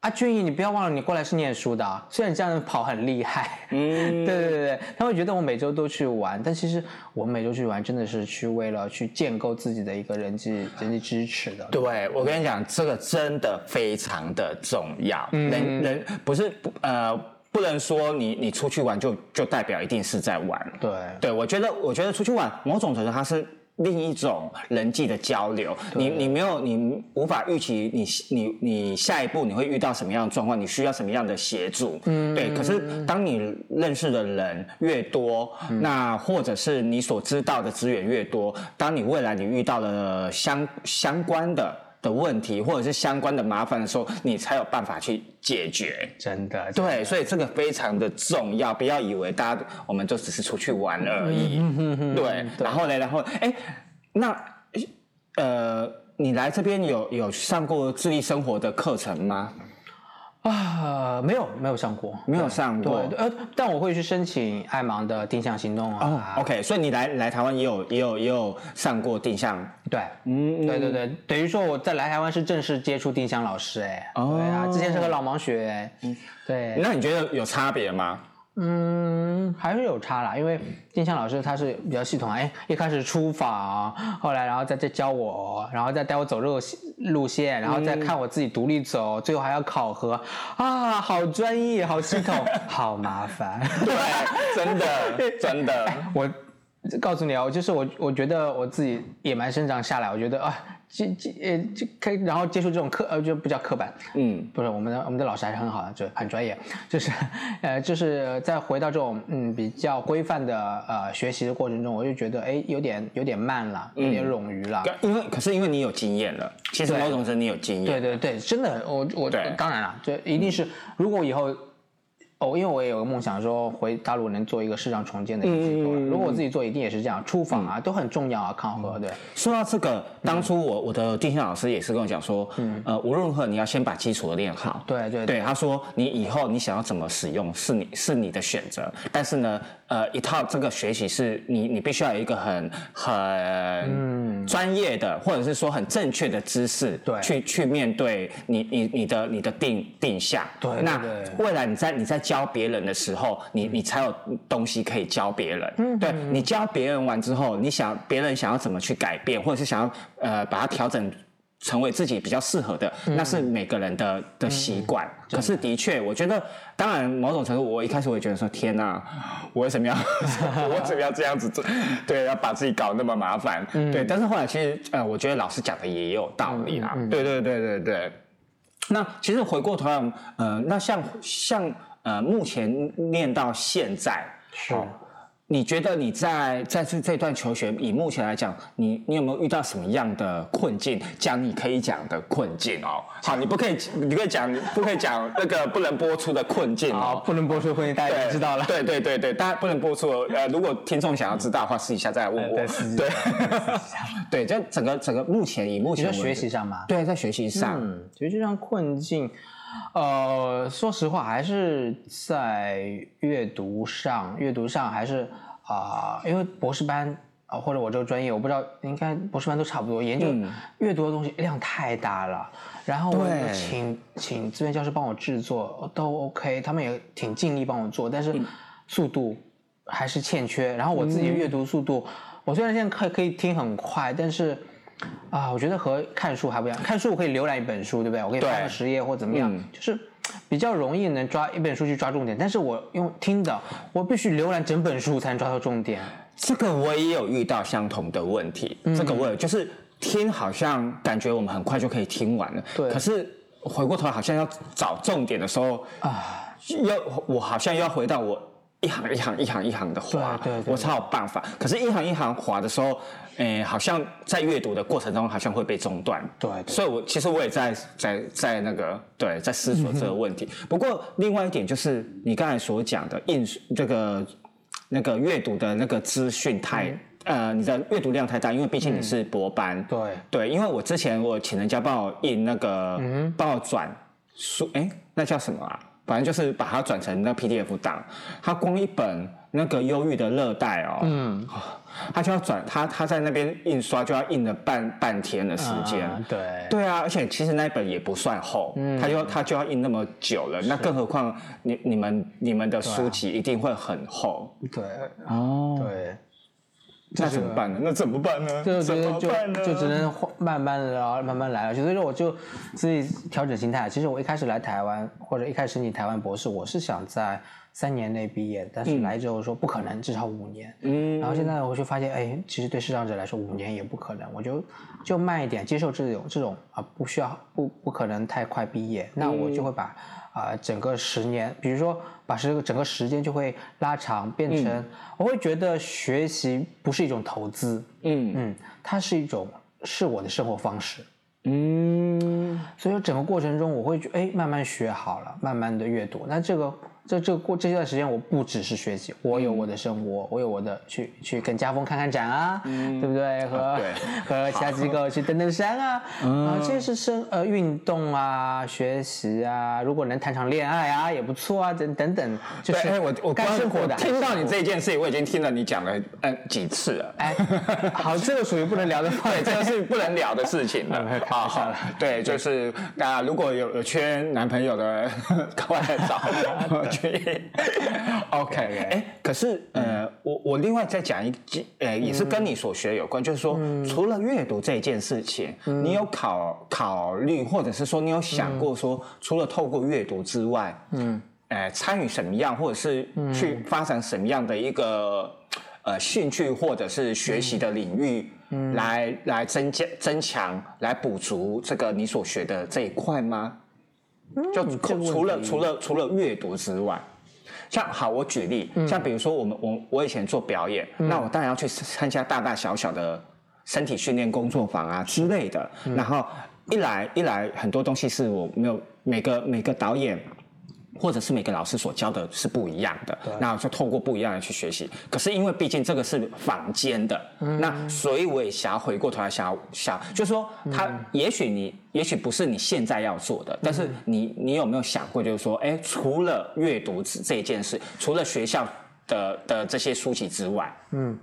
啊，俊逸，你不要忘了，你过来是念书的、啊。(laughs) 虽然这样跑很厉害，嗯，(laughs) 对对对对，他会觉得我每周都去玩，但其实我每周去玩真的是去为了去建构自己的一个人际人际支持的。对，我跟你讲，这个真的非常的重要。人人不是不呃，不能说你你出去玩就就代表一定是在玩。对对，我觉得我觉得出去玩某种程度它是。另一种人际的交流，你你没有你无法预期你你你下一步你会遇到什么样的状况，你需要什么样的协助，嗯，对。可是当你认识的人越多，那或者是你所知道的资源越多，当你未来你遇到了相相关的。的问题或者是相关的麻烦的时候，你才有办法去解决。真的，对，所以这个非常的重要，不要以为大家我们就只是出去玩而已。对，然后呢，然后哎，那呃，你来这边有有上过自立生活的课程吗？啊，没有没有上过，没有上过。对，呃，但我会去申请爱盲的定向行动啊。哦，OK，所以你来来台湾也有也有也有上过定向。对，嗯，对对对，等于说我在来台湾是正式接触定向老师，哎，哦对啊，之前是和老盲学，嗯，对。那你觉得有差別嗎？嗯，还是有差啦，因为丁香老师他是比较系统，哎，一开始出访，后来然后再再教我，然后再带我走路路线，然后再看我自己独立走，最后还要考核，啊，好专业，好系统，(laughs) 好麻烦，对，真的 (laughs) 真的，我告诉你啊，就是我我觉得我自己野蛮生长下来，我觉得啊。接接呃，就可以，然后接触这种课呃，就不叫刻板，嗯，不是我们的我们的老师还是很好的，就很专业，就是呃，就是在回到这种嗯比较规范的呃学习的过程中，我就觉得哎有点有点慢了，有点冗余了，因为可是因为你有经验了，其实某种程度你有经验，对对对，真的我我当然了，就一定是如果以后。哦，因为我也有个梦想，说回大陆能做一个市场重建的一个机构。如果我自己做，一定也是这样，出访啊都很重要啊，考核对。说到这个，当初我我的定向老师也是跟我讲说，呃，无论如何你要先把基础练好。对对对，他说你以后你想要怎么使用是你是你的选择，但是呢，呃，一套这个学习是你你必须要有一个很很专业的，或者是说很正确的知识，对，去去面对你你你的你的定定向。对，那未来你在你在教别人的时候，你你才有东西可以教别人。嗯，对你教别人完之后，你想别人想要怎么去改变，或者是想要呃把它调整成为自己比较适合的，那是每个人的的习惯。可是的确，我觉得，当然某种程度，我一开始我也觉得说，天哪，(laughs) 我为什么要 (laughs) 我为什么要这样子做？对，要把自己搞那么麻烦。对，但是后来其实呃，我觉得老师讲的也有道理啦。对对对对对。那其实回过头来，呃，那像像。呃，目前念到现在，是，你觉得你在在这这段求学，以目前来讲，你你有没有遇到什么样的困境？讲你可以讲的困境哦。好，你不可以，你可以讲，不可以讲那个不能播出的困境哦。不能播出困境，大家都知道了。对对对对，大家不能播出。呃，如果听众想要知道的话，私底下再来问我。对，对，就 (laughs) 整个整个目前以目前学习上嘛，对，在学习上，学习上困境。呃，说实话，还是在阅读上，阅读上还是啊，因为博士班啊，或者我这个专业，我不知道，应该博士班都差不多，研究阅读的东西量太大了。然后我请请资源教师帮我制作都 OK，他们也挺尽力帮我做，但是速度还是欠缺。然后我自己阅读速度，我虽然现在可可以听很快，但是。啊，我觉得和看书还不一样。看书我可以浏览一本书，对不对？我可以翻个十页或怎么样，就是比较容易能抓一本书去抓重点。但是我用听的，我必须浏览整本书才能抓到重点。这个我也有遇到相同的问题。这个我有，就是听好像感觉我们很快就可以听完了，对。可是回过头好像要找重点的时候啊，要我好像要回到我一行一行一行一行的划，对对，我才有办法。可是，一行一行划的时候。诶，好像在阅读的过程中，好像会被中断。对，所以我其实我也在在在那个对，在思索这个问题。不过另外一点就是你刚才所讲的印这个那个阅读的那个资讯太呃，你的阅读量太大，因为毕竟你是博班。对对，因为我之前我请人家帮我印那个帮我转书，哎，那叫什么啊？反正就是把它转成那 PDF 档，它光一本那个忧郁的热带哦，嗯，(laughs) 他就要转，他他在那边印刷就要印了半半天的时间。啊对对啊，而且其实那一本也不算厚，嗯他就他就要印那么久了，那更何况你你们你们的书籍一定会很厚对哦。对，那怎么办呢？那怎么办呢？这我觉得就？就只能慢慢的啊，慢慢来了。所以说我就自己调整心态。其实我一开始来台湾，或者一开始你台湾博士，我是想在三年内毕业，但是来之后说不可能，至少五年。嗯。然后现在我就发现，哎，其实对视障者来说五年也不可能，我就就慢一点，接受这种这种啊，不需要不不可能太快毕业，那我就会把啊、整个十年，比如说把这个整个时间就会拉长，变成、我会觉得学习不是一种投资，嗯。嗯，它是一种是我的生活方式。嗯。所以说整个过程中，我会觉哎，慢慢学好了，慢慢的阅读。那这个这这过这段时间，我不只是学习，我有我的生活，我有我的去去跟家风看看展啊，对不对？和、和其他机构去登登山啊，啊，这是生呃运动啊，学习啊，如果能谈场恋爱啊，也不错啊，等等等，就，是哎，我我干生活的听到你这件事情，我已经听了你讲了嗯几次了。哎，好，这个属于不能聊的话对，这个是不能聊的事情了。(laughs) 开玩笑了对，就是啊，如果有有缺男朋友的，(laughs) 赶快来找我 (laughs) (laughs) 去。OK，哎，可是呃，我我另外再讲一件，呃，也是跟你所学有关，就是说，除了阅读这件事情，你有考考虑，或者是说你有想过说，除了透过阅读之外，嗯，呃，参与什么样，或者是去发展什么样的一个呃兴趣或者是学习的领域，来来增加增强，来补足这个你所学的这一块吗？就除了除了除了阅读之外，像好，我举例，像比如说我们我我以前做表演，那我当然要去参加大大小小的身体训练工作坊啊之类的，然后一来一来很多东西是我没有每个每个导演。或者是每个老师所教的是不一样的，那我就透过不一样的去学习。可是因为毕竟这个是坊间的，那所以我也想要回过头来想要想，就是说，他也许你也许不是你现在要做的，但是你你有没有想过，就是说，哎，除了阅读这这件事，除了学校的的这些书籍之外，嗯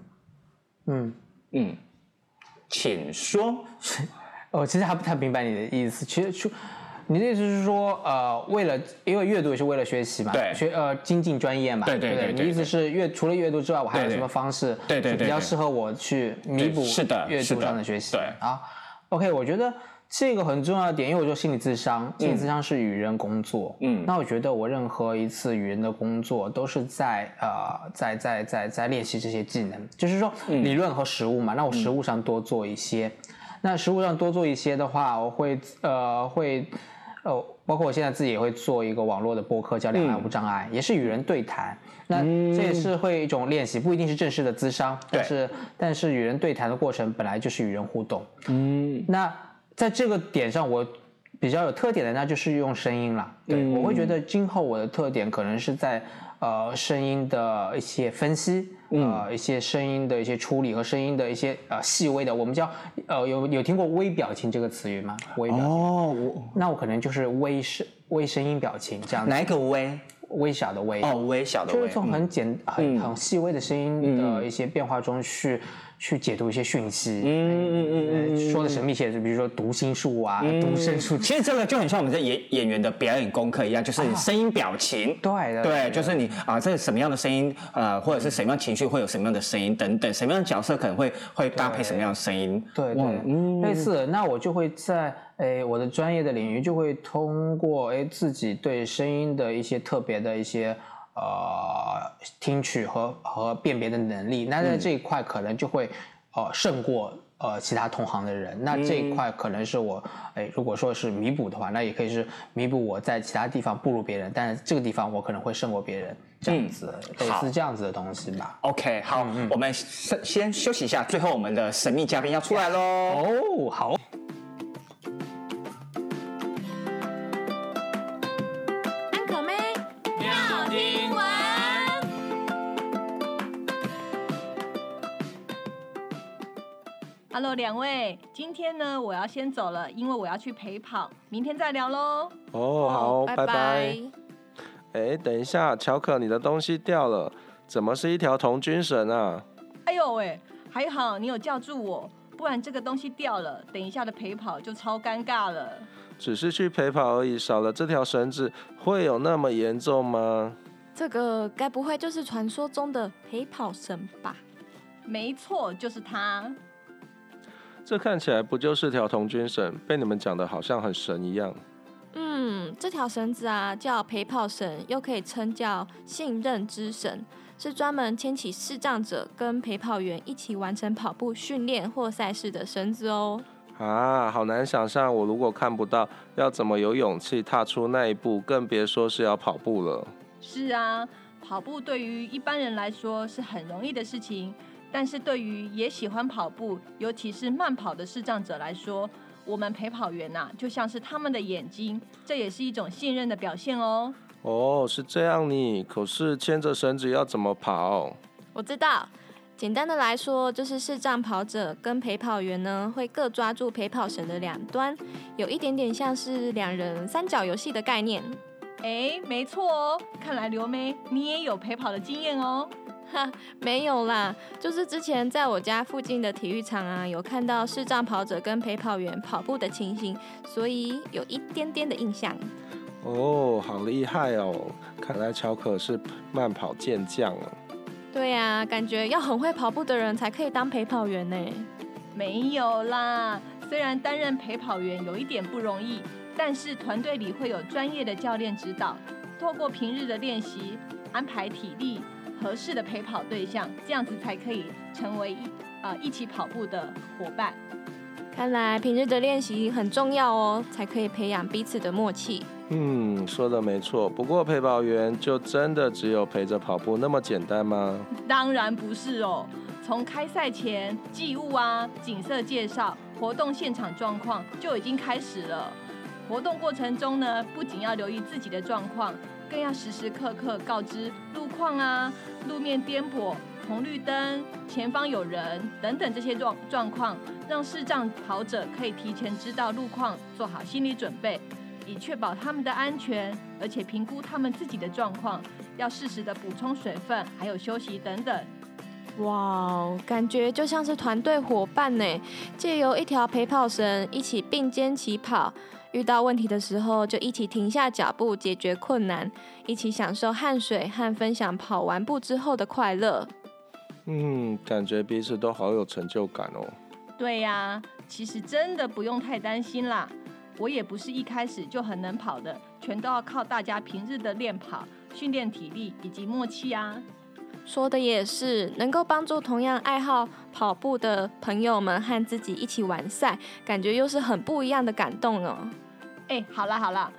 嗯。嗯，请说。我其实还不太明白你的意思。其实就你的意思是说，呃，为了因为阅读也是为了学习嘛，对。学呃精进专业嘛，对对不对？对你的意思是阅除了阅读之外，我还有什么方式，对对对对比较适合我去弥补是的阅读上的学习？对。啊，OK，我觉得。这个很重要的点，因为我做心理咨商，心理咨商是与人工作，嗯。那我觉得我任何一次与人的工作都是在呃在在在在练习这些技能，就是说嗯。理论和实物嘛，那我实物上多做一些，那实物上多做一些的话，我会呃会呃，包括我现在自己也会做一个网络的播客，叫《两岸无障碍》，也是与人对谈。那这也是会一种练习，不一定是正式的咨商，但是但是与人对谈的过程本来就是与人互动。嗯，那在这个点上，我比较有特点的，那就是用声音了。对，我会觉得今后我的特点可能是在呃声音的一些分析，呃一些声音的一些处理和声音的一些呃细微的，我们叫呃有有听过微表情这个词语吗？微表情，哦，我。那我可能就是微声微声音表情这样子，哪一个微？微小的微，哦，微小的微就是。从很简很嗯。很细微的声音的一些变化中去去解读一些讯息。嗯嗯嗯说的神秘些，就比如说读心术啊、读身术，(laughs) 其实这个就很像我们在演演员的表演功课一样，就是声音表情。对的，对，就是你啊，这是什么样的声音，呃，或者是什么样情绪会有什么样的声音等等，什么样的角色可能会会搭配什么样的声音。对哇对，类似的，那我就会在诶我的专业的领域，就会通过诶自己对声音的一些特别的一些呃听取和和辨别的能力，那在这一块可能就会呃胜过。呃，其他同行的人，那这一块可能是我，哎，如果说是弥补的话，那也可以是弥补我在其他地方不如别人，但是这个地方我可能会胜过别人，这样子，类好似这样子的东西吧。OK，好，我们先先休息一下，最后我们的神秘嘉宾要出来喽。哦，好。两位，今天呢我要先走了，因为我要去陪跑，明天再聊喽。哦，好，拜拜。。哎，等一下，乔可，你的东西掉了，怎么是一条童军绳啊？哎呦喂，还好你有叫住我，不然这个东西掉了，等一下的陪跑就超尴尬了。只是去陪跑而已，少了这条绳子，会有那么严重吗？这个该不会就是传说中的陪跑绳吧？没错，就是它。这看起来不就是条童军绳？被你们讲的好像很神一样。嗯，这条绳子啊叫陪跑绳，又可以称叫信任之绳，是专门牵起视障者跟陪跑员一起完成跑步训练或赛事的绳子哦。啊，好难想象，我如果看不到，要怎么有勇气踏出那一步？更别说是要跑步了。是啊，跑步对于一般人来说是很容易的事情，但是对于也喜欢跑步，尤其是慢跑的视障者来说，我们陪跑员呐、就像是他们的眼睛，这也是一种信任的表现哦。哦，是这样呢，可是牵着绳子要怎么跑？我知道，简单的来说，就是视障跑者跟陪跑员呢会各抓住陪跑绳的两端，有一点点像是两人三角游戏的概念。哎，没错哦，看来刘妹你也有陪跑的经验哦。哈，(laughs) 没有啦，就是之前在我家附近的体育场啊，有看到视障跑者跟陪跑员跑步的情形，所以有一点点的印象。哦，好厉害哦！看来乔可是慢跑健将哦。对呀、感觉要很会跑步的人才可以当陪跑员呢。没有啦，虽然担任陪跑员有一点不容易，但是团队里会有专业的教练指导，透过平日的练习，安排体力合适的陪跑对象，这样子才可以成为一呃一起跑步的伙伴。看来平日的练习很重要哦，才可以培养彼此的默契。嗯，说的没错。不过陪跑员就真的只有陪着跑步那么简单吗？当然不是哦，从开赛前记物啊、景色介绍、活动现场状况就已经开始了。活动过程中呢，不仅要留意自己的状况，更要时时刻刻告知路况啊、路面颠簸、红绿灯、前方有人等等这些状状况，让视障跑者可以提前知道路况，做好心理准备，以确保他们的安全，而且评估他们自己的状况，要适时的补充水分，还有休息等等。哇哦，感觉就像是团队伙伴呢，借由一条陪跑绳一起并肩起跑，遇到问题的时候就一起停下脚步解决困难，一起享受汗水和分享跑完步之后的快乐。嗯，感觉彼此都好有成就感哦。对呀、其实真的不用太担心啦。我也不是一开始就很能跑的，全都要靠大家平日的练跑、训练体力以及默契啊。说的也是，能够帮助同样爱好跑步的朋友们和自己一起完赛，感觉又是很不一样的感动呢。哎，好了好了，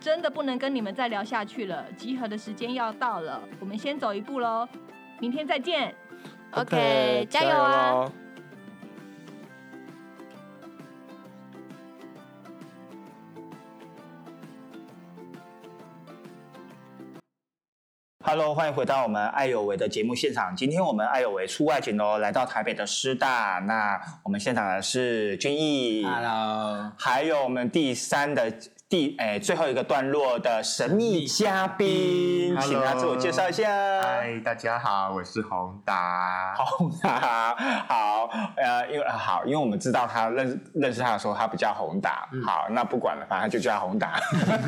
真的不能跟你们再聊下去了，集合的时间要到了，我们先走一步喽，明天再见。OK，加油啊！咯！Hello，欢迎回到我们爱有为的节目现场。今天我们爱有为出外景喽，来到台北的师大。那我们现场的是君毅 Hello，还有我们第三的第哎最后一个段落的神秘嘉宾请他自我介绍一下。嗨，大家好，我是宏达。宏达，好，呃，因为好，因为我们知道他认认识他的时候，他不叫宏达。好，那不管了，反正就叫宏达。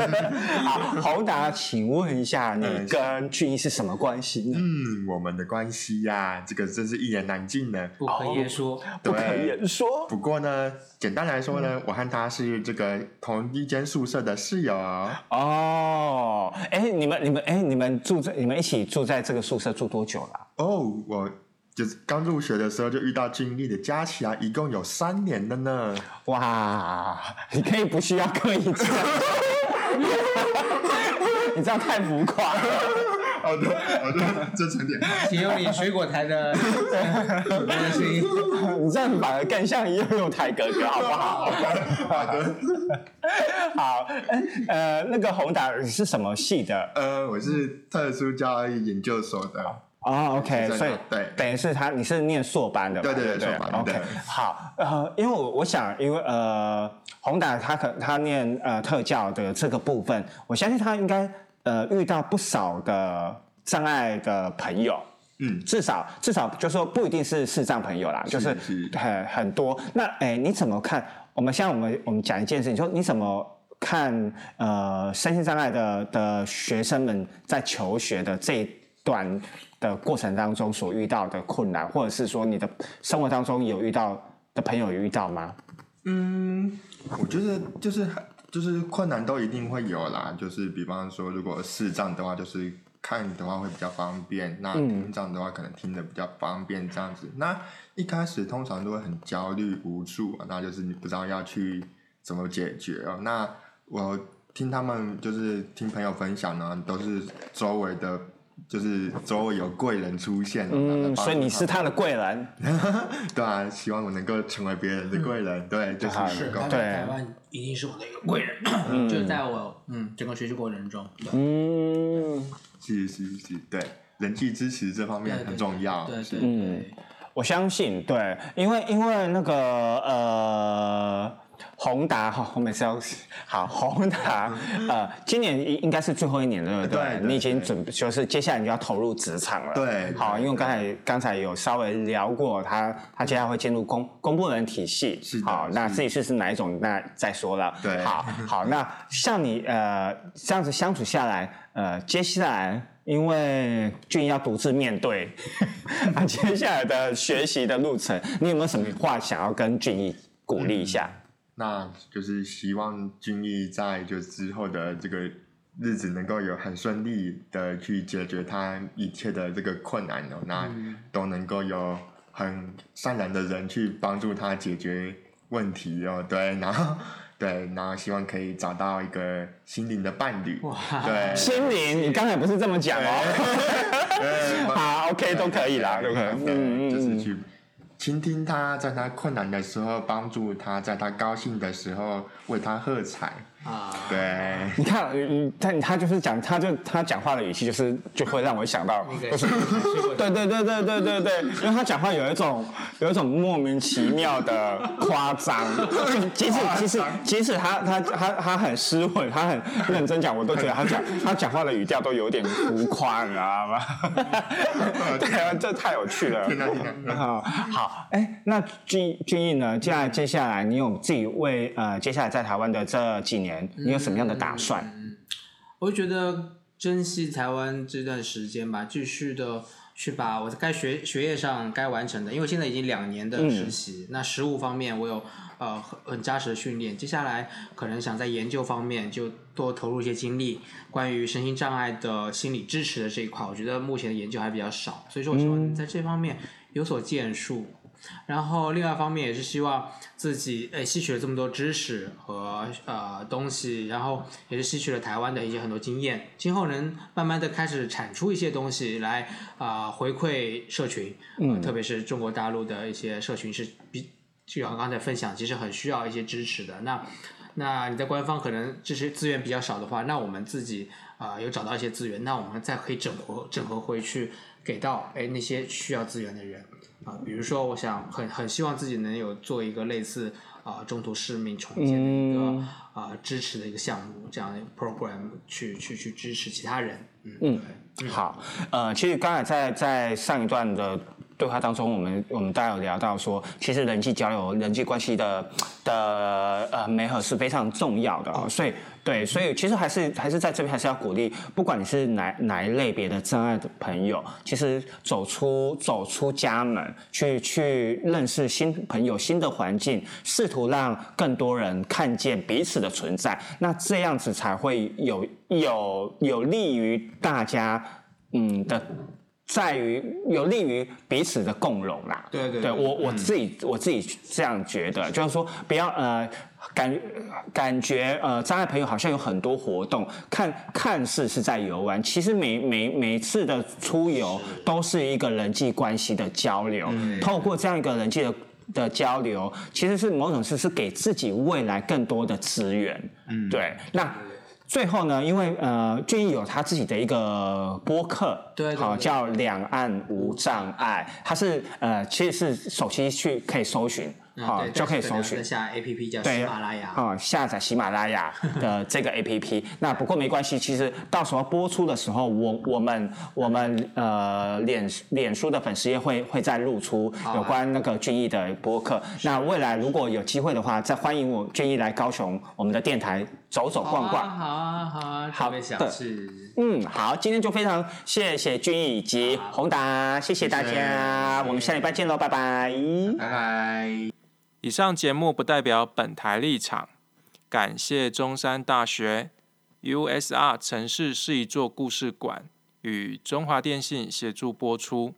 (laughs) 好，宏达，请问一下，你嗯跟俊逸是什么关系呢？嗯，我们的关系呀、这个真是一言难尽呢。不可言说。不可对言说。不过呢，简单来说呢，嗯我和他是这个同一间宿舍的室友。哦，哎，你们、你们、哎，你们住在你们一起住在这个宿舍住多久了？哦，我就是刚入学的时候就遇到经历的，加起来一共有三年了呢。哇，你可以不需要刻意讲，(laughs) 你这样太浮夸了。好的，好的，真诚点。(laughs) 请用你水果台的主播的声音。(laughs) 你这样反而更像悠悠台哥哥，好不好？好的，好，(laughs) 哎呃，那个宏达你是什么系的？呃，我是特殊教育研究所的。哦，OK，所以对等于是他你是念硕班的嘛？对对对不对硕班 OK，好，呃，因为我我想，因为呃，宏达他可他念呃特教的这个部分，我相信他应该呃遇到不少的障碍的朋友。嗯，至少至少就是说不一定是视障朋友啦，就是是很很多。那哎，你怎么看？我们像我们我们讲一件事情，说你怎么看？呃，身心障碍的的学生们在求学的这一段的过程当中所遇到的困难，或者是说你的生活当中有遇到的朋友有遇到吗？嗯，我觉得就是就是困难都一定会有啦，就是比方说，如果视障的话，就是看的话会比较方便；那听障的话，可能听的比较方便这样子。那一开始通常都会很焦虑无助，那就是你不知道要去怎么解决哦。那我听他们就是听朋友分享呢，都是周围的。就是周围有贵人出现，嗯，所以你是他的贵人，(laughs) 对啊，希望我能够成为别人的贵人，对，就是是能够他在台湾一定是我的一个贵人，就是在我嗯整个学习过程中，嗯，是是是，对，人际支持这方面很重要，对对嗯对，我相信，对，因为因为那个呃，宏达哈，(laughs) 我们是要好宏达，呃，今年应应该是最后一年了，对不对？对你已经对准就是接下来你就要投入职场了，对好，因为刚才刚才有稍微聊过，他他接下来会进入公公部门体系，是的好，那是自己是是哪一种，那再说了，对。好好，那像你呃这样子相处下来，呃，接下来。因为俊要独自面对 (laughs) 啊，接下来的学习的路程，你有没有什么话想要跟俊逸鼓励一下？那就是希望俊逸在就之后的这个日子能够有很顺利的去解决他一切的这个困难哦，那都能够有很善良的人去帮助他解决问题哦，对，然后对，然后希望可以找到一个心灵的伴侣，对，心灵，你刚才不是这么讲哦。(laughs) 好，OK，都可以啦，都可以。对，嗯嗯就是去倾听他，在他困难的时候帮助他，在他高兴的时候为他喝彩，啊，对。你看，嗯，他他就是讲，他就他讲话的语气，就是就会让我想到，就是对对对对对对对，因为他讲话有一种有一种莫名其妙的夸张，即使即使即使他他他他很斯文，他很认真讲，我都觉得他讲他讲话的语调都有点浮夸，你知道吗？(laughs) 对啊，这太有趣了。天哪天哪。好好，哎，那俊俊逸呢？接下来接下来，你有自己为呃接下来在台湾的这几年，你有什么样的打算？我会觉得珍惜台湾这段时间吧，继续的去把我该学学业上该完成的，因为现在已经两年的实习，那实务方面我有呃很很扎实的训练，接下来可能想在研究方面就多投入一些精力，关于身心障碍的心理支持的这一块，我觉得目前的研究还比较少，所以说我希望在这方面有所建树。然后另外一方面也是希望自己诶吸取了这么多知识和呃东西，然后也是吸取了台湾的一些很多经验，今后能慢慢的开始产出一些东西来啊、回馈社群，呃特别是中国大陆的一些社群是比就像刚才分享，其实很需要一些支持的。那那你在官方可能这些资源比较少的话，那我们自己啊、有找到一些资源，那我们再可以整合整合回去给到哎那些需要资源的人。啊，比如说，我想很很希望自己能有做一个类似啊、中途市民重建的一个啊、支持的一个项目，这样的 program 去去去支持其他人。嗯嗯好，呃，其实刚才在在上一段的对话当中，我们我们大家有聊到说，其实人际交流、人际关系的的呃美好是非常重要的、哦，所以对，所以其实还是还是在这边还是要鼓励，不管你是哪哪一类别的障碍的朋友，其实走出走出家门，去去认识新朋友、新的环境，试图让更多人看见彼此的存在，那这样子才会有有有利于大家嗯的。在于有利于彼此的共荣啦。对对对我我自己、我自己这样觉得，就是说不要呃感感觉呃障碍朋友好像有很多活动，看看似是在游玩，其实每每每次的出游都是一个人际关系的交流，透过这样一个人际的。的交流其实是某种是是给自己未来更多的资源，嗯，对。那最后呢，因为呃，俊逸有他自己的一个播客，好对对对。叫叫两岸无障碍，他是呃，其实是手机去可以搜寻，好就可以搜寻。下 A P P 叫喜马拉雅。啊、下载喜马拉雅的 (laughs) 这个 APP。那不过没关系，其实到时候播出的时候，我我们我们呃脸脸书的粉丝页会会再露出有关那个俊逸的播客。那未来如果有机会的话，再欢迎我俊逸来高雄我们的电台走走逛逛。好啊，好啊，好特别想的。嗯，好，今天就非常谢谢俊逸以及宏达，谢谢大家，我们下礼拜见喽，拜拜。拜拜。以上节目不代表本台立场，感谢中山大学 USR 城市是一座故事馆与中华电信协助播出。